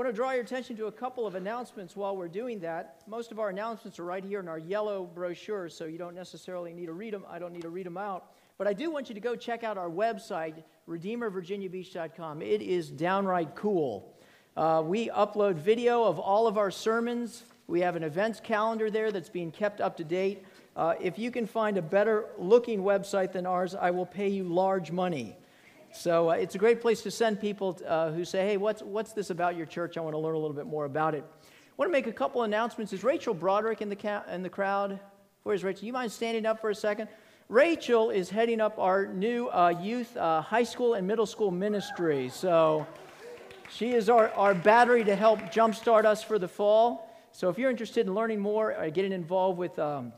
want to draw your attention to a couple of announcements while we're doing that. Most of our announcements are right here in our yellow brochure, so you don't necessarily need to read them. I don't need to read them out. But I do want you to go check out our website, RedeemerVirginiaBeach.com. It is downright cool. Uh, we upload video of all of our sermons. We have an events calendar there that's being kept up to date. Uh, if you can find a better looking website than ours, I will pay you large money. So uh, it's a great place to send people uh, who say, hey, what's, what's this about your church? I want to learn a little bit more about it. I want to make a couple announcements. Is Rachel Broderick in the, ca- in the crowd? Where's Rachel? You mind standing up for a second? Rachel is heading up our new uh, youth uh, high school and middle school ministry. So she is our, our battery to help jumpstart us for the fall. So if you're interested in learning more, or getting involved with, um,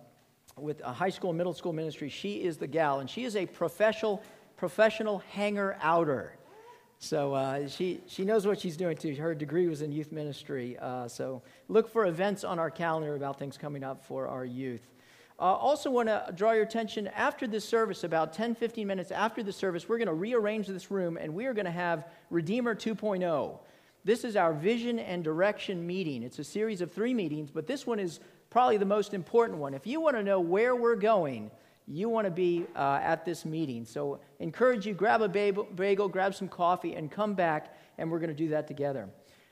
with a high school and middle school ministry, she is the gal. And she is a professional professional hanger outer. So uh, she, she knows what she's doing too. Her degree was in youth ministry. Uh, so look for events on our calendar about things coming up for our youth. Uh, also, want to draw your attention after this service, about 10 15 minutes after the service, we're going to rearrange this room and we are going to have Redeemer 2.0. This is our vision and direction meeting. It's a series of three meetings, but this one is probably the most important one. If you want to know where we're going, you want to be uh, at this meeting. So, encourage you, grab a bagel, grab some coffee, and come back, and we're going to do that together.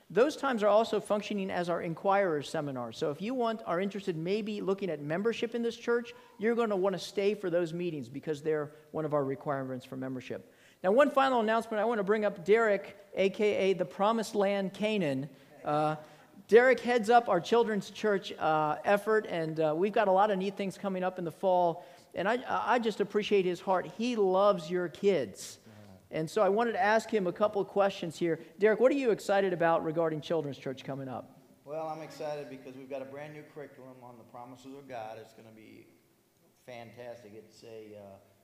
Those times are also functioning as our inquirers seminar. So, if you want, are interested maybe looking at membership in this church, you're going to want to stay for those meetings because they're one of our requirements for membership. Now, one final announcement I want to bring up Derek, aka the Promised Land Canaan. Uh, Derek heads up our children's church uh, effort, and uh, we've got a lot of neat things coming up in the fall. And I, I just appreciate his heart. He loves your kids. And so I wanted to ask him a couple of questions here. Derek, what are you excited about regarding Children's Church coming up? Well, I'm excited because we've got a brand new curriculum on the promises of God. It's going to be fantastic. It's a uh,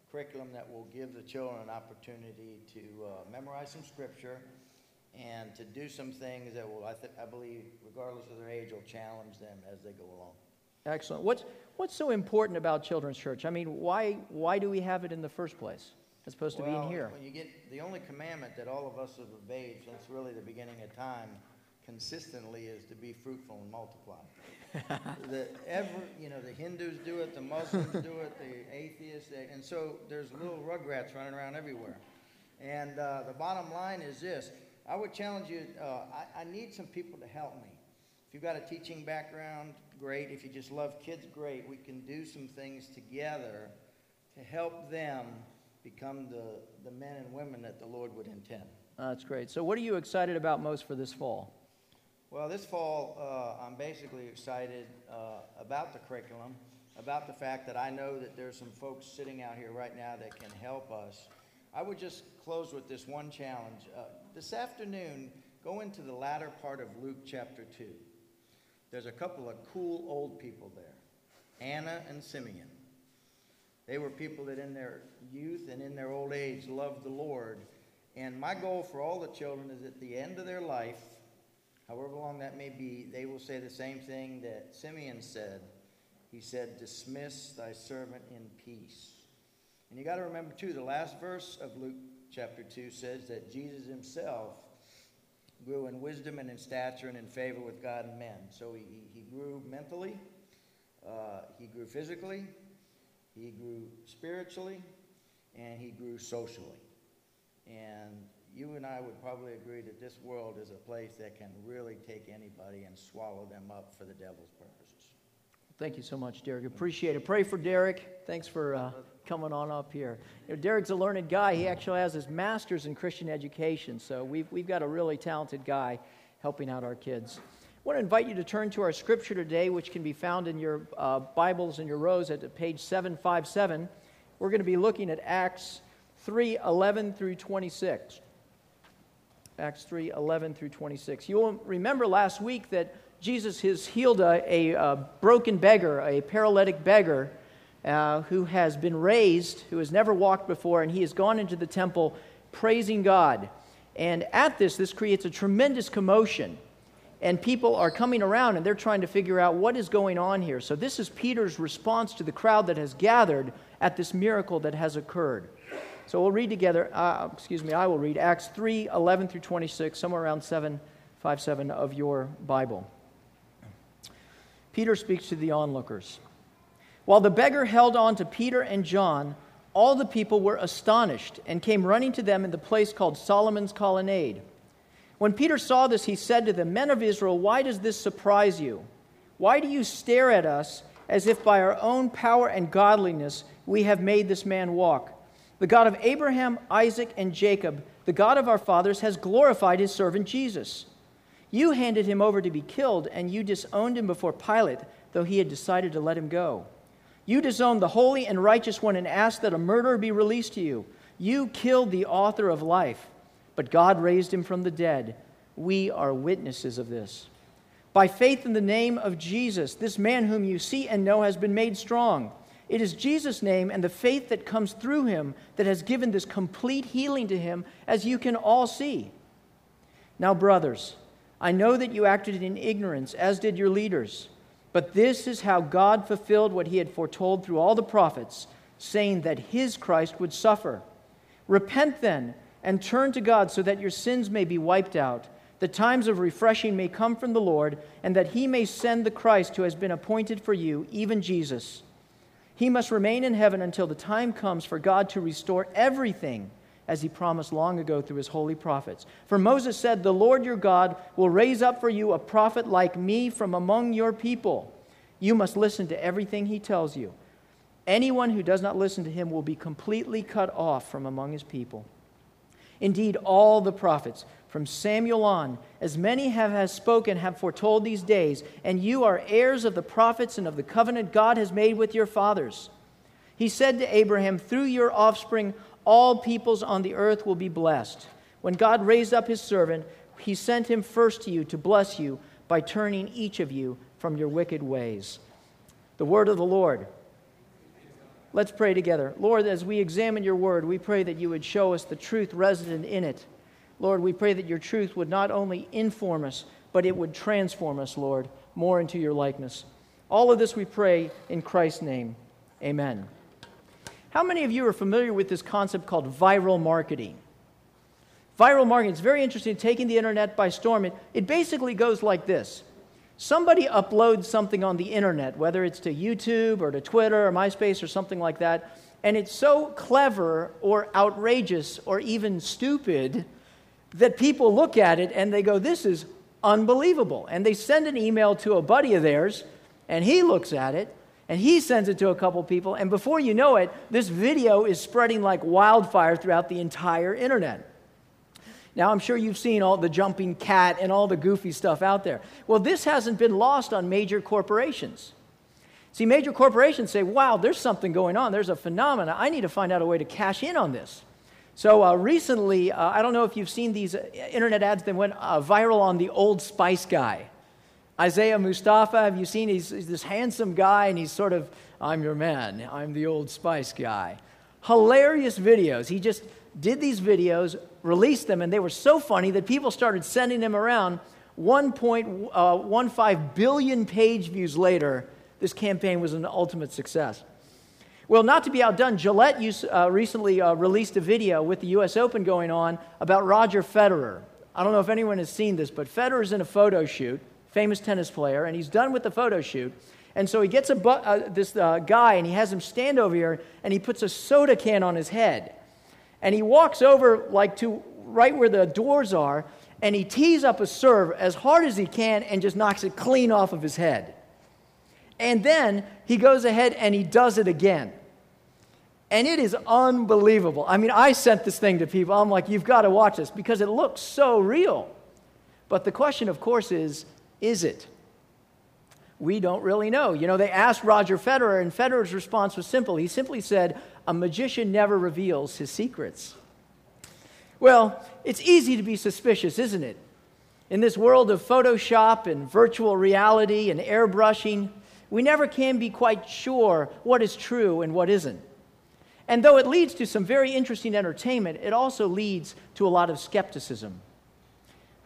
curriculum that will give the children an opportunity to uh, memorize some scripture and to do some things that will, I, th- I believe, regardless of their age, will challenge them as they go along. Excellent. What's, what's so important about Children's Church? I mean, why, why do we have it in the first place as opposed to well, being here? When you get the only commandment that all of us have obeyed since really the beginning of time consistently is to be fruitful and multiply. the ever, you know, the Hindus do it, the Muslims do it, the atheists, they, and so there's little rugrats running around everywhere. And uh, the bottom line is this: I would challenge you. Uh, I, I need some people to help me. If you've got a teaching background, great. If you just love kids, great. We can do some things together to help them become the, the men and women that the Lord would intend. that's great. So, what are you excited about most for this fall? Well, this fall, uh, I'm basically excited uh, about the curriculum, about the fact that I know that there's some folks sitting out here right now that can help us. I would just close with this one challenge. Uh, this afternoon, go into the latter part of Luke chapter 2 there's a couple of cool old people there Anna and Simeon. They were people that in their youth and in their old age loved the Lord. And my goal for all the children is at the end of their life, however long that may be, they will say the same thing that Simeon said. He said, Dismiss thy servant in peace. And you got to remember, too, the last verse of Luke chapter 2 says that Jesus himself grew in wisdom and in stature and in favor with God and men. So he, he grew mentally, uh, he grew physically, he grew spiritually, and he grew socially. And you and I would probably agree that this world is a place that can really take anybody and swallow them up for the devil's purposes. Thank you so much, Derek. Appreciate it. Pray for Derek. Thanks for uh, coming on up here. You know, Derek's a learned guy. He actually has his master's in Christian education, so we've, we've got a really talented guy helping out our kids. I want to invite you to turn to our scripture today, which can be found in your uh, Bibles and your rows at page 757. We're going to be looking at Acts 3 11 through 26. Acts 3 11 through 26. You will remember last week that Jesus has healed a, a, a broken beggar, a paralytic beggar, uh, who has been raised, who has never walked before, and he has gone into the temple praising God. And at this, this creates a tremendous commotion. And people are coming around and they're trying to figure out what is going on here. So, this is Peter's response to the crowd that has gathered at this miracle that has occurred. So, we'll read together. Uh, excuse me, I will read Acts 3 11 through 26, somewhere around 7 5 7 of your Bible. Peter speaks to the onlookers. While the beggar held on to Peter and John, all the people were astonished and came running to them in the place called Solomon's Colonnade. When Peter saw this, he said to the Men of Israel, Why does this surprise you? Why do you stare at us as if by our own power and godliness we have made this man walk? The God of Abraham, Isaac, and Jacob, the God of our fathers, has glorified his servant Jesus. You handed him over to be killed, and you disowned him before Pilate, though he had decided to let him go. You disowned the holy and righteous one and asked that a murderer be released to you. You killed the author of life but God raised him from the dead. We are witnesses of this. By faith in the name of Jesus, this man whom you see and know has been made strong. It is Jesus' name and the faith that comes through him that has given this complete healing to him, as you can all see. Now, brothers, I know that you acted in ignorance, as did your leaders. But this is how God fulfilled what he had foretold through all the prophets, saying that his Christ would suffer. Repent then and turn to God so that your sins may be wiped out, the times of refreshing may come from the Lord, and that he may send the Christ who has been appointed for you, even Jesus. He must remain in heaven until the time comes for God to restore everything as he promised long ago through his holy prophets. For Moses said, The Lord your God will raise up for you a prophet like me from among your people. You must listen to everything he tells you. Anyone who does not listen to him will be completely cut off from among his people. Indeed, all the prophets, from Samuel on, as many have has spoken, have foretold these days, and you are heirs of the prophets and of the covenant God has made with your fathers. He said to Abraham, Through your offspring, all peoples on the earth will be blessed. When God raised up his servant, he sent him first to you to bless you by turning each of you from your wicked ways. The word of the Lord. Let's pray together. Lord, as we examine your word, we pray that you would show us the truth resident in it. Lord, we pray that your truth would not only inform us, but it would transform us, Lord, more into your likeness. All of this we pray in Christ's name. Amen. How many of you are familiar with this concept called viral marketing? Viral marketing is very interesting, taking the internet by storm. It, it basically goes like this somebody uploads something on the internet, whether it's to YouTube or to Twitter or MySpace or something like that, and it's so clever or outrageous or even stupid that people look at it and they go, This is unbelievable. And they send an email to a buddy of theirs, and he looks at it, and he sends it to a couple people, and before you know it, this video is spreading like wildfire throughout the entire internet. Now, I'm sure you've seen all the jumping cat and all the goofy stuff out there. Well, this hasn't been lost on major corporations. See, major corporations say, wow, there's something going on. There's a phenomenon. I need to find out a way to cash in on this. So uh, recently, uh, I don't know if you've seen these uh, internet ads that went uh, viral on the Old Spice guy. Isaiah Mustafa, have you seen? He's, he's this handsome guy, and he's sort of, I'm your man. I'm the Old Spice guy. Hilarious videos. He just did these videos, released them, and they were so funny that people started sending them around. 1.15 uh, page views later, this campaign was an ultimate success. Well, not to be outdone, Gillette used, uh, recently uh, released a video with the US Open going on about Roger Federer. I don't know if anyone has seen this, but Federer's in a photo shoot, famous tennis player, and he's done with the photo shoot. And so he gets a bu- uh, this uh, guy and he has him stand over here and he puts a soda can on his head. And he walks over like to right where the doors are, and he tees up a serve as hard as he can and just knocks it clean off of his head. And then he goes ahead and he does it again. And it is unbelievable. I mean, I sent this thing to people. I'm like, you've got to watch this because it looks so real. But the question, of course, is is it? We don't really know. You know, they asked Roger Federer, and Federer's response was simple. He simply said, A magician never reveals his secrets. Well, it's easy to be suspicious, isn't it? In this world of Photoshop and virtual reality and airbrushing, we never can be quite sure what is true and what isn't. And though it leads to some very interesting entertainment, it also leads to a lot of skepticism.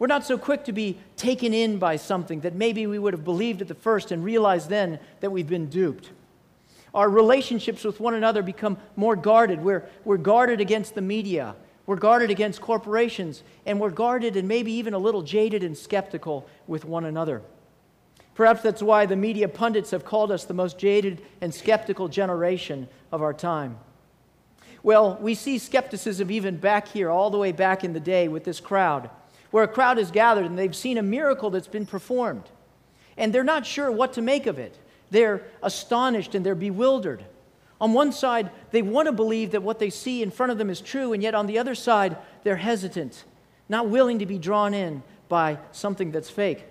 We're not so quick to be taken in by something that maybe we would have believed at the first and realized then that we've been duped. Our relationships with one another become more guarded. We're, we're guarded against the media. We're guarded against corporations, and we're guarded and maybe even a little jaded and skeptical with one another. Perhaps that's why the media pundits have called us the most jaded and skeptical generation of our time. Well, we see skepticism even back here, all the way back in the day with this crowd, where a crowd is gathered and they've seen a miracle that's been performed. And they're not sure what to make of it. They're astonished and they're bewildered. On one side, they want to believe that what they see in front of them is true, and yet on the other side, they're hesitant, not willing to be drawn in by something that's fake.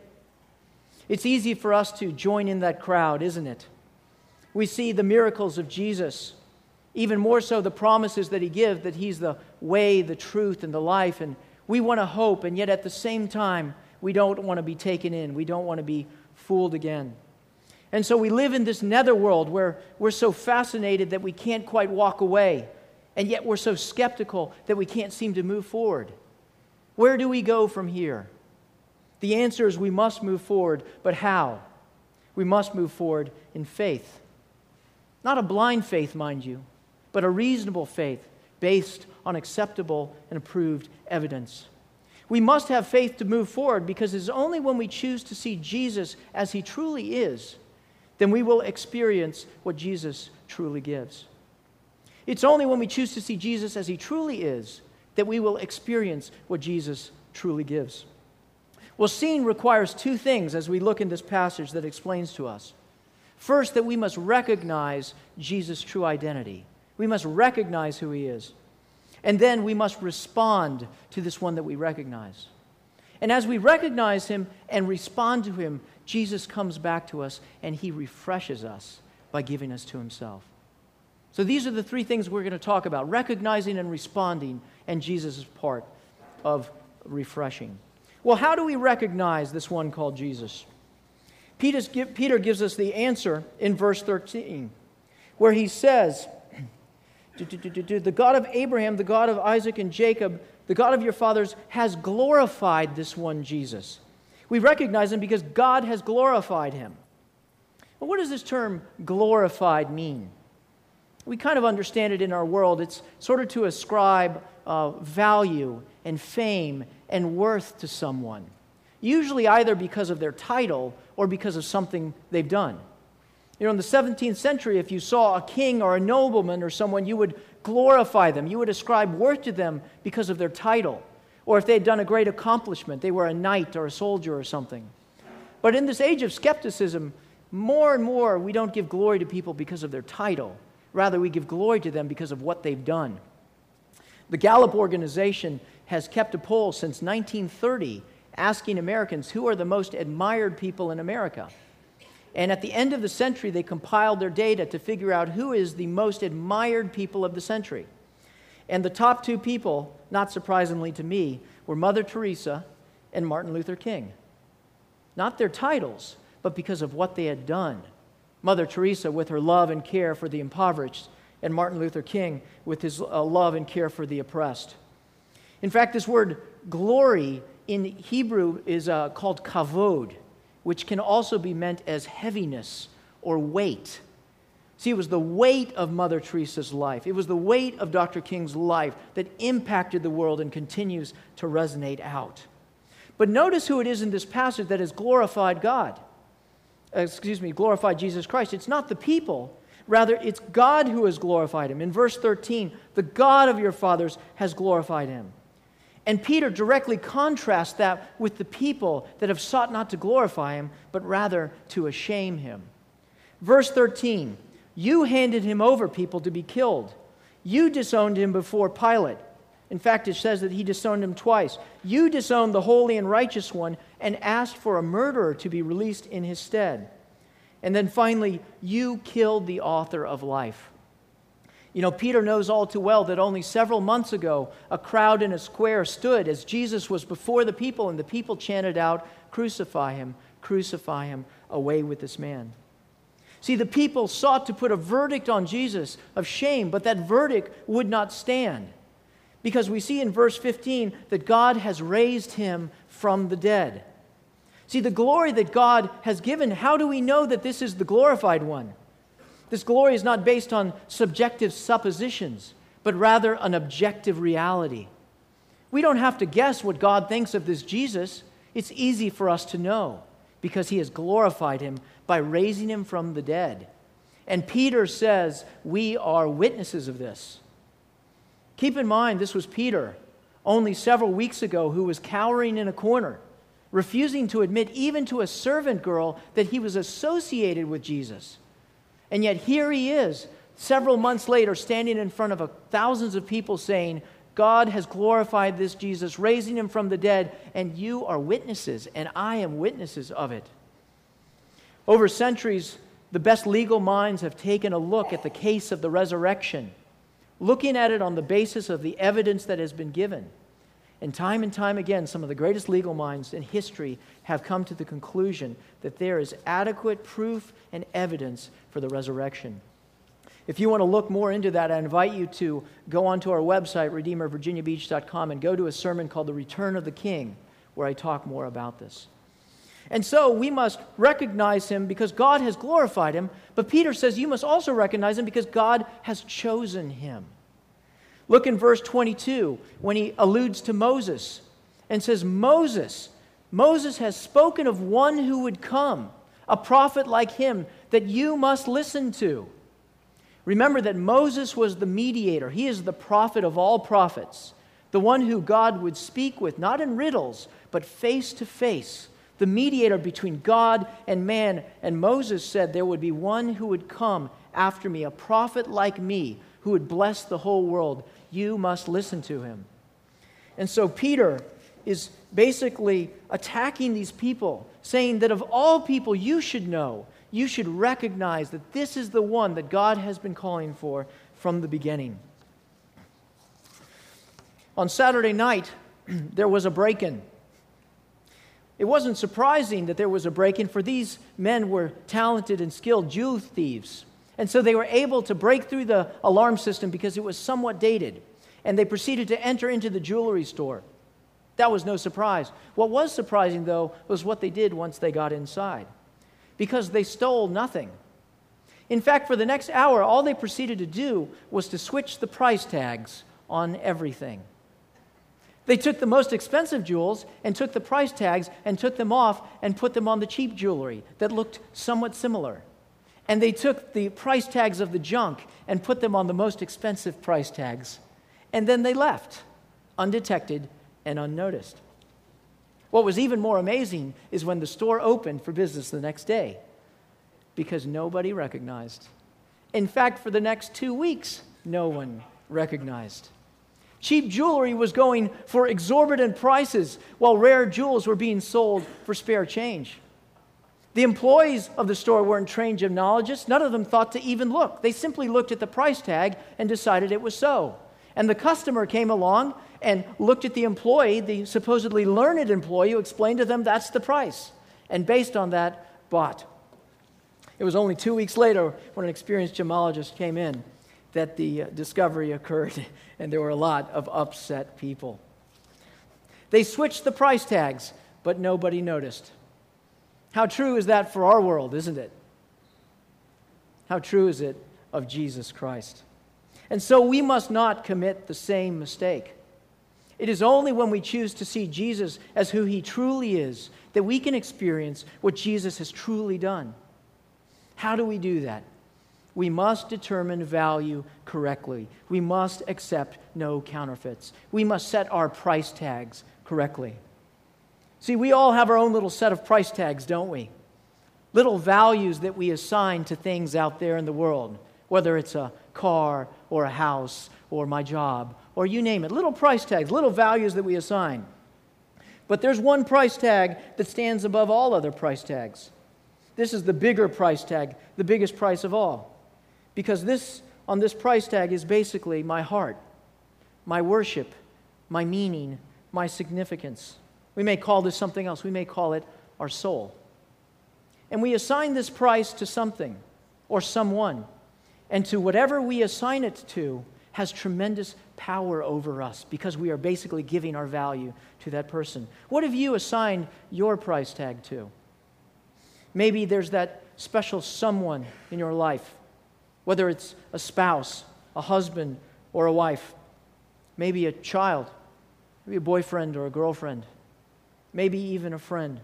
It's easy for us to join in that crowd, isn't it? We see the miracles of Jesus, even more so the promises that he gives that he's the way, the truth, and the life. And we want to hope, and yet at the same time, we don't want to be taken in. We don't want to be fooled again. And so we live in this netherworld where we're so fascinated that we can't quite walk away, and yet we're so skeptical that we can't seem to move forward. Where do we go from here? The answer is we must move forward, but how? We must move forward in faith. Not a blind faith, mind you, but a reasonable faith based on acceptable and approved evidence. We must have faith to move forward because it's only when we choose to see Jesus as he truly is then we will experience what Jesus truly gives. It's only when we choose to see Jesus as he truly is that we will experience what Jesus truly gives. Well, seeing requires two things as we look in this passage that explains to us. First, that we must recognize Jesus' true identity. We must recognize who he is. And then we must respond to this one that we recognize. And as we recognize him and respond to him, Jesus comes back to us and he refreshes us by giving us to himself. So these are the three things we're going to talk about recognizing and responding, and Jesus' is part of refreshing. Well, how do we recognize this one called Jesus? Peter gives us the answer in verse 13, where he says, The God of Abraham, the God of Isaac and Jacob, the God of your fathers, has glorified this one Jesus we recognize him because God has glorified him. But what does this term glorified mean? We kind of understand it in our world. It's sort of to ascribe uh, value and fame and worth to someone, usually either because of their title or because of something they've done. You know, in the 17th century, if you saw a king or a nobleman or someone, you would glorify them. You would ascribe worth to them because of their title or if they had done a great accomplishment, they were a knight or a soldier or something. But in this age of skepticism, more and more we don't give glory to people because of their title. Rather, we give glory to them because of what they've done. The Gallup organization has kept a poll since 1930 asking Americans who are the most admired people in America. And at the end of the century, they compiled their data to figure out who is the most admired people of the century. And the top two people, not surprisingly to me, were Mother Teresa and Martin Luther King. Not their titles, but because of what they had done. Mother Teresa with her love and care for the impoverished, and Martin Luther King with his uh, love and care for the oppressed. In fact, this word glory in Hebrew is uh, called kavod, which can also be meant as heaviness or weight. See, it was the weight of Mother Teresa's life, it was the weight of Dr. King's life that impacted the world and continues to resonate out. But notice who it is in this passage that has glorified God. Uh, excuse me, glorified Jesus Christ. It's not the people, rather, it's God who has glorified him. In verse 13, the God of your fathers has glorified him. And Peter directly contrasts that with the people that have sought not to glorify him, but rather to ashame him. Verse 13 you handed him over, people, to be killed. You disowned him before Pilate. In fact, it says that he disowned him twice. You disowned the holy and righteous one and asked for a murderer to be released in his stead. And then finally, you killed the author of life. You know, Peter knows all too well that only several months ago, a crowd in a square stood as Jesus was before the people, and the people chanted out, Crucify him, crucify him, away with this man. See, the people sought to put a verdict on Jesus of shame, but that verdict would not stand. Because we see in verse 15 that God has raised him from the dead. See, the glory that God has given, how do we know that this is the glorified one? This glory is not based on subjective suppositions, but rather an objective reality. We don't have to guess what God thinks of this Jesus. It's easy for us to know because he has glorified him by raising him from the dead. And Peter says, We are witnesses of this. Keep in mind, this was Peter only several weeks ago who was cowering in a corner, refusing to admit even to a servant girl that he was associated with Jesus. And yet here he is, several months later, standing in front of a, thousands of people saying, God has glorified this Jesus, raising him from the dead, and you are witnesses, and I am witnesses of it. Over centuries, the best legal minds have taken a look at the case of the resurrection, looking at it on the basis of the evidence that has been given. And time and time again, some of the greatest legal minds in history have come to the conclusion that there is adequate proof and evidence for the resurrection. If you want to look more into that, I invite you to go onto our website, RedeemerVirginiaBeach.com, and go to a sermon called The Return of the King, where I talk more about this. And so we must recognize him because God has glorified him, but Peter says you must also recognize him because God has chosen him. Look in verse 22 when he alludes to Moses and says, Moses, Moses has spoken of one who would come, a prophet like him, that you must listen to. Remember that Moses was the mediator. He is the prophet of all prophets, the one who God would speak with, not in riddles, but face to face, the mediator between God and man. And Moses said, There would be one who would come after me, a prophet like me, who would bless the whole world. You must listen to him. And so Peter is basically attacking these people, saying that of all people you should know, you should recognize that this is the one that God has been calling for from the beginning. On Saturday night, there was a break in. It wasn't surprising that there was a break in, for these men were talented and skilled Jew thieves. And so they were able to break through the alarm system because it was somewhat dated. And they proceeded to enter into the jewelry store. That was no surprise. What was surprising, though, was what they did once they got inside because they stole nothing. In fact, for the next hour, all they proceeded to do was to switch the price tags on everything. They took the most expensive jewels and took the price tags and took them off and put them on the cheap jewelry that looked somewhat similar. And they took the price tags of the junk and put them on the most expensive price tags. And then they left, undetected and unnoticed. What was even more amazing is when the store opened for business the next day, because nobody recognized. In fact, for the next two weeks, no one recognized. Cheap jewelry was going for exorbitant prices, while rare jewels were being sold for spare change. The employees of the store weren't trained gemologists. None of them thought to even look. They simply looked at the price tag and decided it was so. And the customer came along and looked at the employee, the supposedly learned employee, who explained to them that's the price. And based on that, bought. It was only two weeks later when an experienced gemologist came in that the uh, discovery occurred, and there were a lot of upset people. They switched the price tags, but nobody noticed. How true is that for our world, isn't it? How true is it of Jesus Christ? And so we must not commit the same mistake. It is only when we choose to see Jesus as who he truly is that we can experience what Jesus has truly done. How do we do that? We must determine value correctly. We must accept no counterfeits. We must set our price tags correctly. See, we all have our own little set of price tags, don't we? Little values that we assign to things out there in the world, whether it's a car or a house or my job or you name it. Little price tags, little values that we assign. But there's one price tag that stands above all other price tags. This is the bigger price tag, the biggest price of all. Because this, on this price tag, is basically my heart, my worship, my meaning, my significance. We may call this something else. We may call it our soul. And we assign this price to something or someone. And to whatever we assign it to has tremendous power over us because we are basically giving our value to that person. What have you assigned your price tag to? Maybe there's that special someone in your life, whether it's a spouse, a husband, or a wife, maybe a child, maybe a boyfriend or a girlfriend, maybe even a friend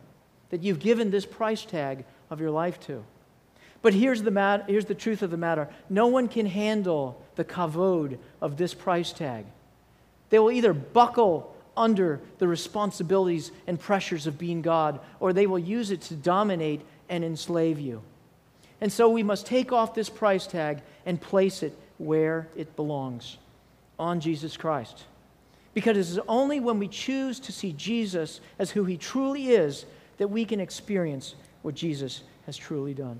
that you've given this price tag of your life to. But here's the, mat- here's the truth of the matter no one can handle the kavod of this price tag. They will either buckle under the responsibilities and pressures of being God, or they will use it to dominate and enslave you. And so we must take off this price tag and place it where it belongs on Jesus Christ. Because it is only when we choose to see Jesus as who he truly is that we can experience what Jesus has truly done.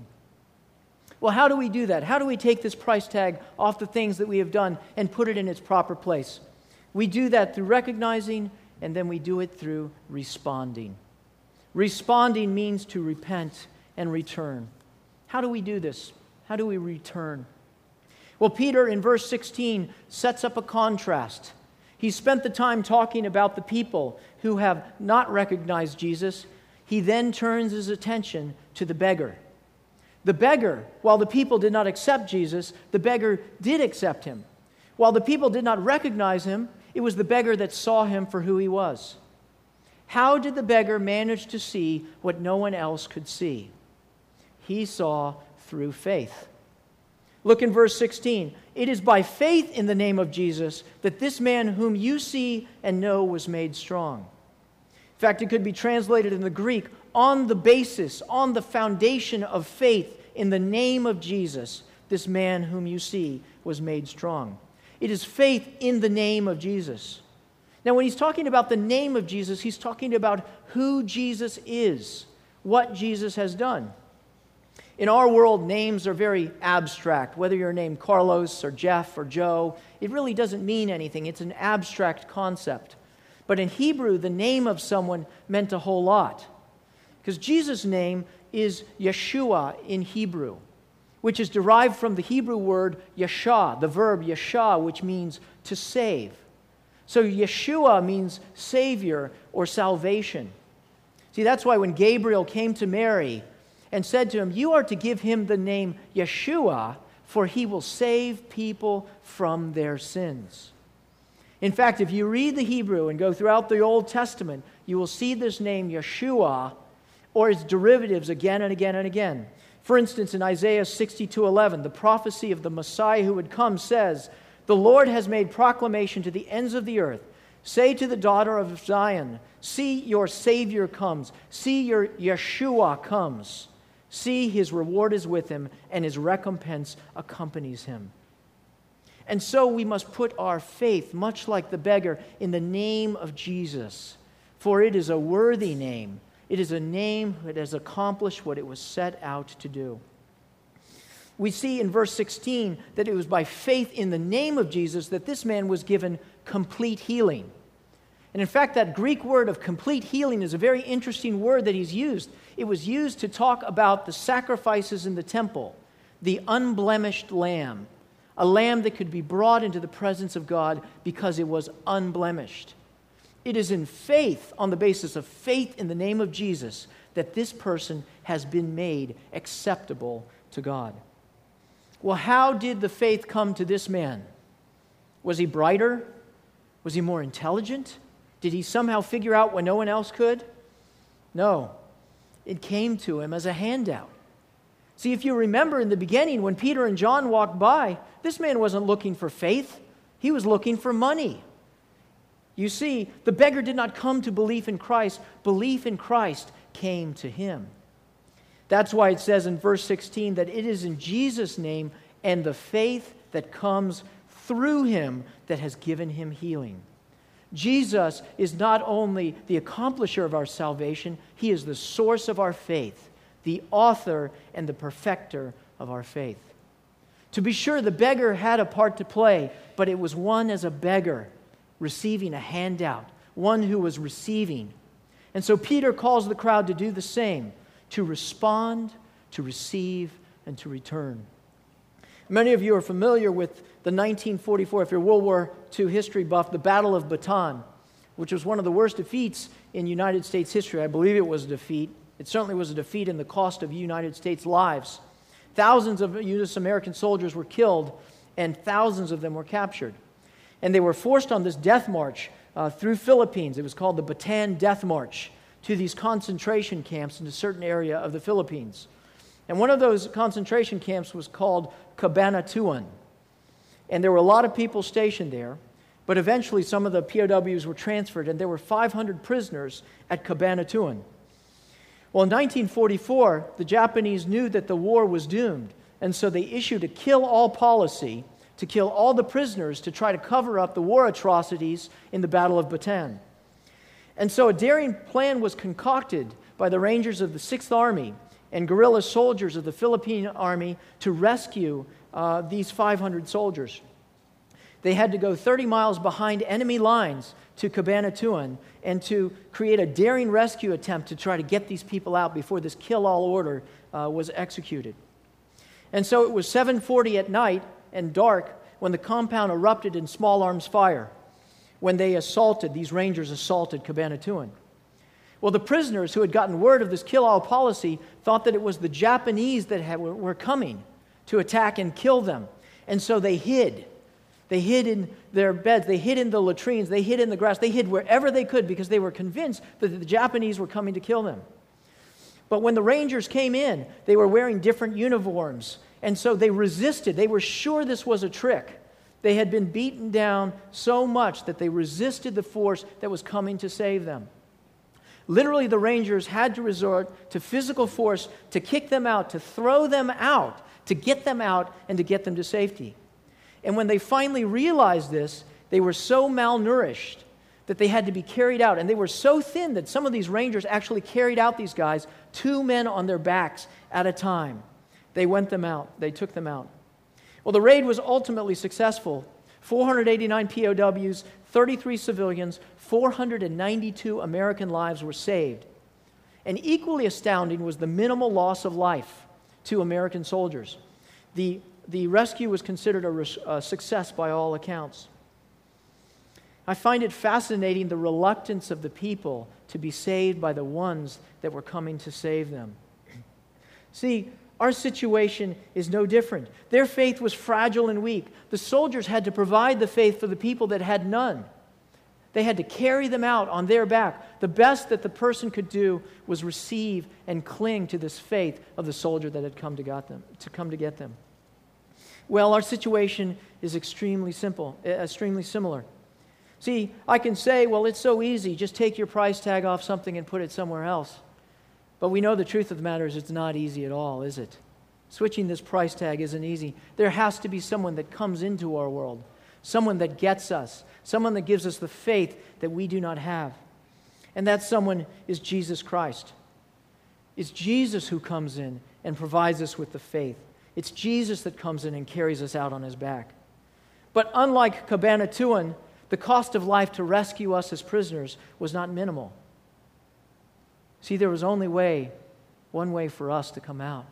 Well, how do we do that? How do we take this price tag off the things that we have done and put it in its proper place? We do that through recognizing, and then we do it through responding. Responding means to repent and return. How do we do this? How do we return? Well, Peter in verse 16 sets up a contrast. He spent the time talking about the people who have not recognized Jesus. He then turns his attention to the beggar. The beggar, while the people did not accept Jesus, the beggar did accept him. While the people did not recognize him, it was the beggar that saw him for who he was. How did the beggar manage to see what no one else could see? He saw through faith. Look in verse 16. It is by faith in the name of Jesus that this man whom you see and know was made strong. In fact, it could be translated in the Greek on the basis, on the foundation of faith in the name of Jesus, this man whom you see was made strong. It is faith in the name of Jesus. Now, when he's talking about the name of Jesus, he's talking about who Jesus is, what Jesus has done. In our world, names are very abstract. Whether you're named Carlos or Jeff or Joe, it really doesn't mean anything. It's an abstract concept. But in Hebrew, the name of someone meant a whole lot. Because Jesus' name is Yeshua in Hebrew, which is derived from the Hebrew word Yeshah, the verb Yeshah, which means to save. So Yeshua means Savior or salvation. See, that's why when Gabriel came to Mary and said to him, You are to give him the name Yeshua, for he will save people from their sins. In fact, if you read the Hebrew and go throughout the Old Testament, you will see this name Yeshua or its derivatives again and again and again. For instance, in Isaiah 62:11, the prophecy of the Messiah who would come says, "The Lord has made proclamation to the ends of the earth. Say to the daughter of Zion, see your savior comes. See your Yeshua comes. See his reward is with him and his recompense accompanies him." And so we must put our faith, much like the beggar, in the name of Jesus, for it is a worthy name it is a name that has accomplished what it was set out to do. We see in verse 16 that it was by faith in the name of Jesus that this man was given complete healing. And in fact, that Greek word of complete healing is a very interesting word that he's used. It was used to talk about the sacrifices in the temple, the unblemished lamb, a lamb that could be brought into the presence of God because it was unblemished. It is in faith, on the basis of faith in the name of Jesus, that this person has been made acceptable to God. Well, how did the faith come to this man? Was he brighter? Was he more intelligent? Did he somehow figure out what no one else could? No. It came to him as a handout. See, if you remember in the beginning when Peter and John walked by, this man wasn't looking for faith, he was looking for money. You see, the beggar did not come to belief in Christ, belief in Christ came to him. That's why it says in verse 16 that it is in Jesus' name and the faith that comes through him that has given him healing. Jesus is not only the accomplisher of our salvation, he is the source of our faith, the author and the perfecter of our faith. To be sure, the beggar had a part to play, but it was one as a beggar receiving a handout, one who was receiving. And so Peter calls the crowd to do the same to respond, to receive, and to return. Many of you are familiar with the 1944, if you're World War II history buff, the Battle of Bataan, which was one of the worst defeats in United States history. I believe it was a defeat. It certainly was a defeat in the cost of United States lives. Thousands of U.S. American soldiers were killed, and thousands of them were captured. And they were forced on this death march uh, through Philippines. It was called the Bataan Death March to these concentration camps in a certain area of the Philippines. And one of those concentration camps was called Cabanatuan. And there were a lot of people stationed there, but eventually some of the POWs were transferred, and there were 500 prisoners at Cabanatuan. Well, in 1944, the Japanese knew that the war was doomed, and so they issued a kill all policy to kill all the prisoners to try to cover up the war atrocities in the Battle of Bataan. And so a daring plan was concocted by the Rangers of the 6th Army and guerrilla soldiers of the Philippine Army to rescue uh, these 500 soldiers. They had to go 30 miles behind enemy lines to Cabanatuan and to create a daring rescue attempt to try to get these people out before this kill all order uh, was executed. And so it was 7:40 at night and dark when the compound erupted in small arms fire when they assaulted these rangers assaulted Cabanatuan. Well, the prisoners who had gotten word of this kill all policy thought that it was the Japanese that had, were coming to attack and kill them. And so they hid. They hid in their beds, they hid in the latrines, they hid in the grass, they hid wherever they could because they were convinced that the Japanese were coming to kill them. But when the Rangers came in, they were wearing different uniforms. And so they resisted. They were sure this was a trick. They had been beaten down so much that they resisted the force that was coming to save them. Literally, the Rangers had to resort to physical force to kick them out, to throw them out, to get them out, and to get them to safety. And when they finally realized this, they were so malnourished that they had to be carried out. And they were so thin that some of these Rangers actually carried out these guys, two men on their backs at a time. They went them out, they took them out. Well, the raid was ultimately successful 489 POWs, 33 civilians, 492 American lives were saved. And equally astounding was the minimal loss of life to American soldiers. The, the rescue was considered a, a success by all accounts. I find it fascinating the reluctance of the people to be saved by the ones that were coming to save them. See, our situation is no different. Their faith was fragile and weak. The soldiers had to provide the faith for the people that had none. They had to carry them out on their back. The best that the person could do was receive and cling to this faith of the soldier that had come to, got them, to come to get them. Well, our situation is extremely simple, eh, extremely similar. See, I can say, well, it's so easy. Just take your price tag off something and put it somewhere else. But we know the truth of the matter is it's not easy at all, is it? Switching this price tag isn't easy. There has to be someone that comes into our world, someone that gets us, someone that gives us the faith that we do not have. And that someone is Jesus Christ. It's Jesus who comes in and provides us with the faith. It's Jesus that comes in and carries us out on his back. But unlike Cabanatuan, the cost of life to rescue us as prisoners was not minimal. See, there was only way, one way for us to come out.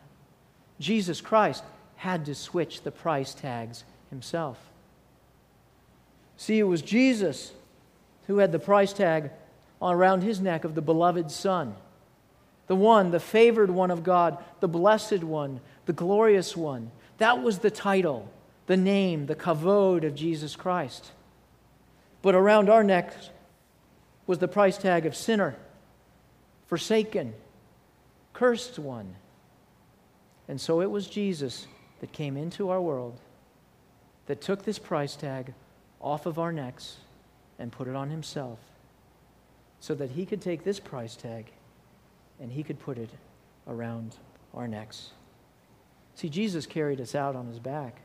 Jesus Christ had to switch the price tags himself. See, it was Jesus who had the price tag around his neck of the beloved Son, the one, the favored one of God, the blessed one, the glorious one. That was the title, the name, the kavod of Jesus Christ. But around our necks was the price tag of sinner forsaken, cursed one. And so it was Jesus that came into our world, that took this price tag off of our necks and put it on himself, so that he could take this price tag and he could put it around our necks. See, Jesus carried us out on his back.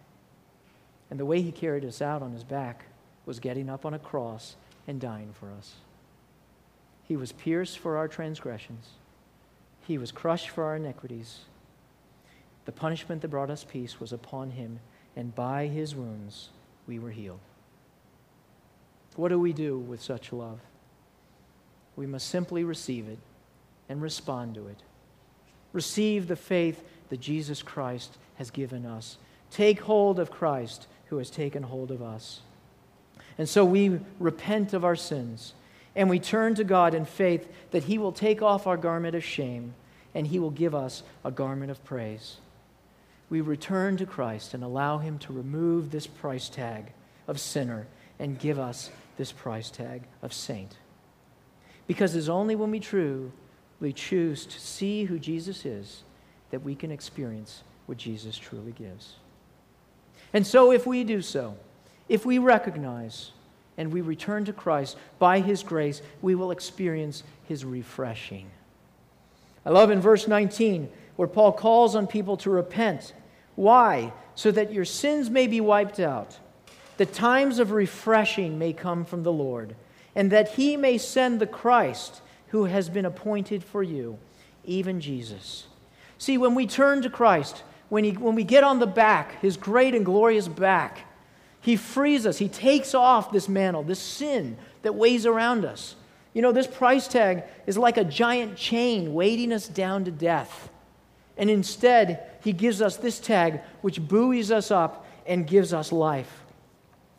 And the way he carried us out on his back was getting up on a cross and dying for us. He was pierced for our transgressions, He was crushed for our iniquities. The punishment that brought us peace was upon Him, and by His wounds we were healed. What do we do with such love? We must simply receive it and respond to it. Receive the faith that Jesus Christ has given us. Take hold of Christ who has taken hold of us. And so we repent of our sins and we turn to God in faith that He will take off our garment of shame and He will give us a garment of praise. We return to Christ and allow Him to remove this price tag of sinner and give us this price tag of saint. Because it's only when we truly choose to see who Jesus is that we can experience what Jesus truly gives. And so, if we do so, if we recognize and we return to Christ by His grace, we will experience His refreshing. I love in verse 19 where Paul calls on people to repent. Why? So that your sins may be wiped out, that times of refreshing may come from the Lord, and that He may send the Christ who has been appointed for you, even Jesus. See, when we turn to Christ, when, he, when we get on the back, His great and glorious back, He frees us. He takes off this mantle, this sin that weighs around us. You know, this price tag is like a giant chain weighting us down to death. And instead, he gives us this tag which buoys us up and gives us life.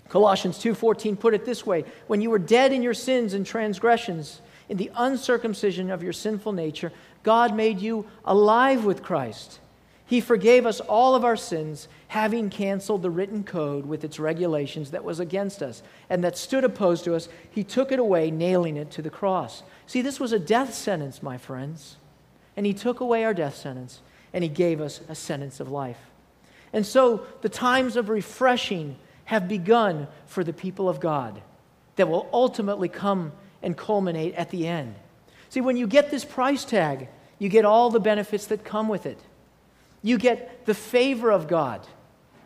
Colossians 2:14 put it this way, when you were dead in your sins and transgressions, in the uncircumcision of your sinful nature, God made you alive with Christ. He forgave us all of our sins, having canceled the written code with its regulations that was against us and that stood opposed to us. He took it away, nailing it to the cross. See, this was a death sentence, my friends. And He took away our death sentence and He gave us a sentence of life. And so the times of refreshing have begun for the people of God that will ultimately come and culminate at the end. See, when you get this price tag, you get all the benefits that come with it. You get the favor of God,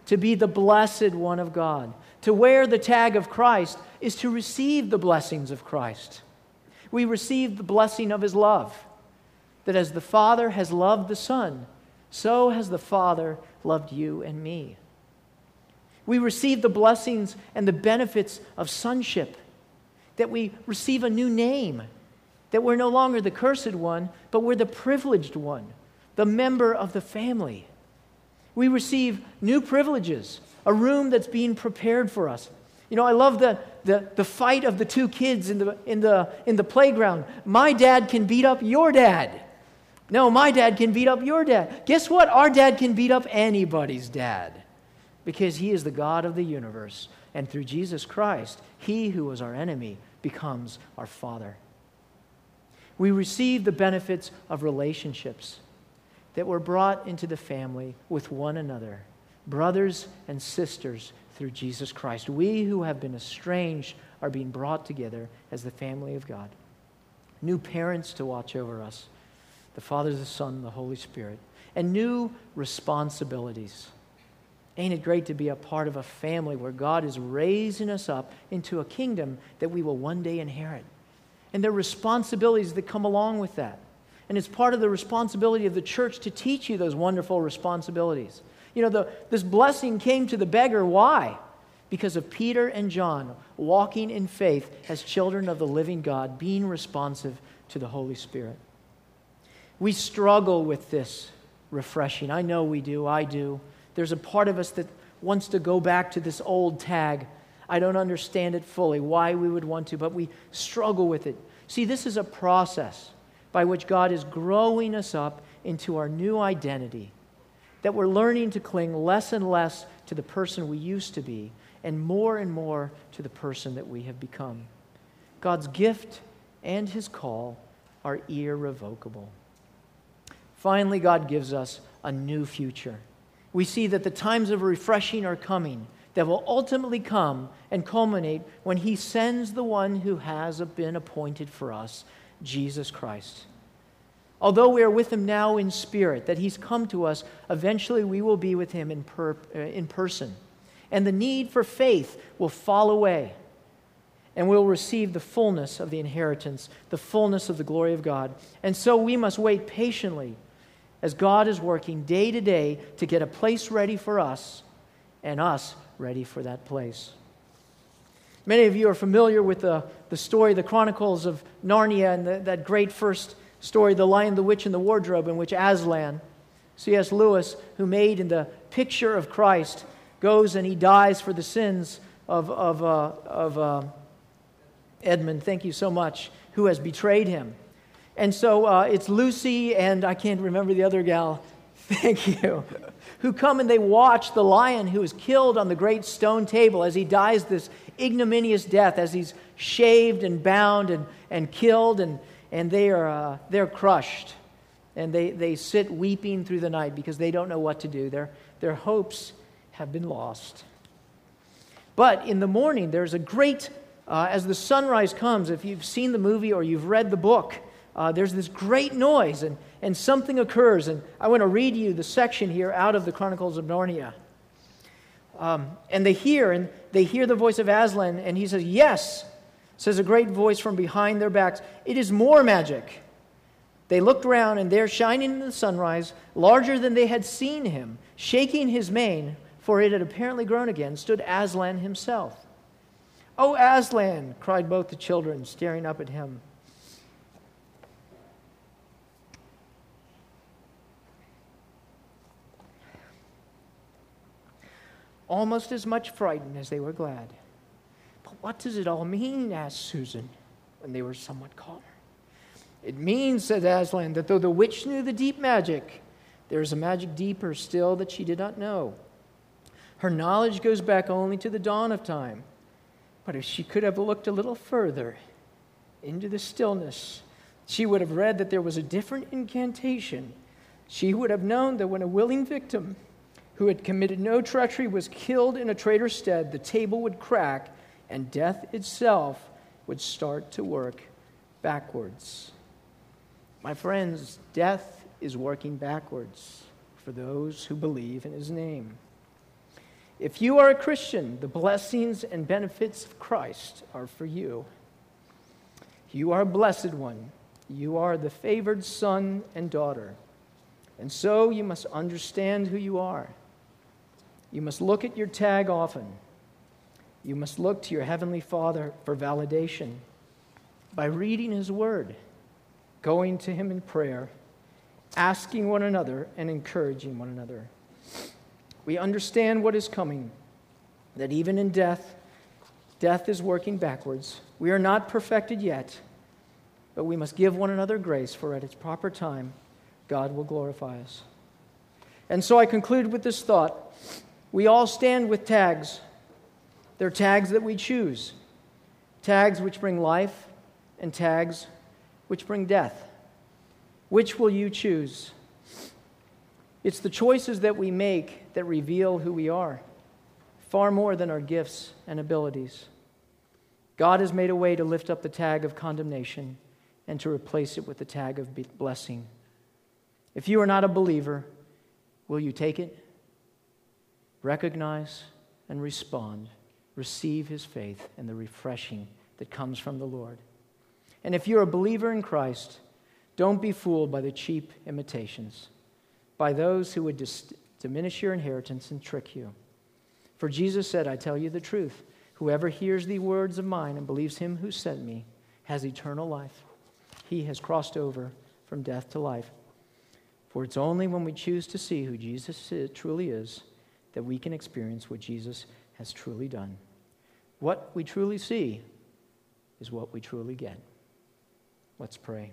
to be the blessed one of God. To wear the tag of Christ is to receive the blessings of Christ. We receive the blessing of his love, that as the Father has loved the Son, so has the Father loved you and me. We receive the blessings and the benefits of sonship, that we receive a new name, that we're no longer the cursed one, but we're the privileged one the member of the family. We receive new privileges, a room that's being prepared for us. You know, I love the, the, the fight of the two kids in the, in, the, in the playground. My dad can beat up your dad. No, my dad can beat up your dad. Guess what? Our dad can beat up anybody's dad because he is the God of the universe. And through Jesus Christ, he who was our enemy becomes our father. We receive the benefits of relationships that were brought into the family with one another, brothers and sisters through Jesus Christ. We who have been estranged are being brought together as the family of God. New parents to watch over us the Father, the Son, the Holy Spirit, and new responsibilities. Ain't it great to be a part of a family where God is raising us up into a kingdom that we will one day inherit? And there are responsibilities that come along with that. And it's part of the responsibility of the church to teach you those wonderful responsibilities. You know, the, this blessing came to the beggar. Why? Because of Peter and John walking in faith as children of the living God, being responsive to the Holy Spirit. We struggle with this refreshing. I know we do. I do. There's a part of us that wants to go back to this old tag. I don't understand it fully, why we would want to, but we struggle with it. See, this is a process by which God is growing us up into our new identity, that we're learning to cling less and less to the person we used to be and more and more to the person that we have become. God's gift and his call are irrevocable. Finally, God gives us a new future. We see that the times of refreshing are coming that will ultimately come and culminate when he sends the one who has been appointed for us Jesus Christ. Although we are with him now in spirit, that he's come to us, eventually we will be with him in, per, uh, in person. And the need for faith will fall away, and we'll receive the fullness of the inheritance, the fullness of the glory of God. And so we must wait patiently as God is working day to day to get a place ready for us and us ready for that place. Many of you are familiar with the, the story, the Chronicles of Narnia, and the, that great first story, The Lion, the Witch, and the Wardrobe, in which Aslan, C.S. Lewis, who made in the picture of Christ, goes and he dies for the sins of, of, uh, of uh, Edmund, thank you so much, who has betrayed him. And so uh, it's Lucy and I can't remember the other gal, Thank you. Who come and they watch the lion who is killed on the great stone table as he dies this ignominious death, as he's shaved and bound and, and killed, and, and they are, uh, they're crushed. And they, they sit weeping through the night because they don't know what to do. Their, their hopes have been lost. But in the morning, there's a great, uh, as the sunrise comes, if you've seen the movie or you've read the book, uh, there's this great noise and, and something occurs. And I want to read you the section here out of the Chronicles of Narnia. Um, and they hear, and they hear the voice of Aslan, and he says, Yes, says a great voice from behind their backs. It is more magic. They looked around, and there, shining in the sunrise, larger than they had seen him, shaking his mane, for it had apparently grown again, stood Aslan himself. Oh, Aslan, cried both the children, staring up at him. Almost as much frightened as they were glad. But what does it all mean? asked Susan when they were somewhat calmer. It means, said Aslan, that though the witch knew the deep magic, there is a magic deeper still that she did not know. Her knowledge goes back only to the dawn of time. But if she could have looked a little further into the stillness, she would have read that there was a different incantation. She would have known that when a willing victim who had committed no treachery was killed in a traitor's stead, the table would crack and death itself would start to work backwards. My friends, death is working backwards for those who believe in his name. If you are a Christian, the blessings and benefits of Christ are for you. You are a blessed one. You are the favored son and daughter. And so you must understand who you are. You must look at your tag often. You must look to your Heavenly Father for validation by reading His Word, going to Him in prayer, asking one another, and encouraging one another. We understand what is coming, that even in death, death is working backwards. We are not perfected yet, but we must give one another grace, for at its proper time, God will glorify us. And so I conclude with this thought we all stand with tags. They're tags that we choose tags which bring life and tags which bring death. Which will you choose? It's the choices that we make that reveal who we are, far more than our gifts and abilities. God has made a way to lift up the tag of condemnation and to replace it with the tag of blessing. If you are not a believer, will you take it? Recognize and respond, receive his faith and the refreshing that comes from the Lord. And if you're a believer in Christ, don't be fooled by the cheap imitations, by those who would dis- diminish your inheritance and trick you. For Jesus said, I tell you the truth. Whoever hears the words of mine and believes him who sent me has eternal life. He has crossed over from death to life. For it's only when we choose to see who Jesus truly is that we can experience what Jesus has truly done. What we truly see is what we truly get. Let's pray.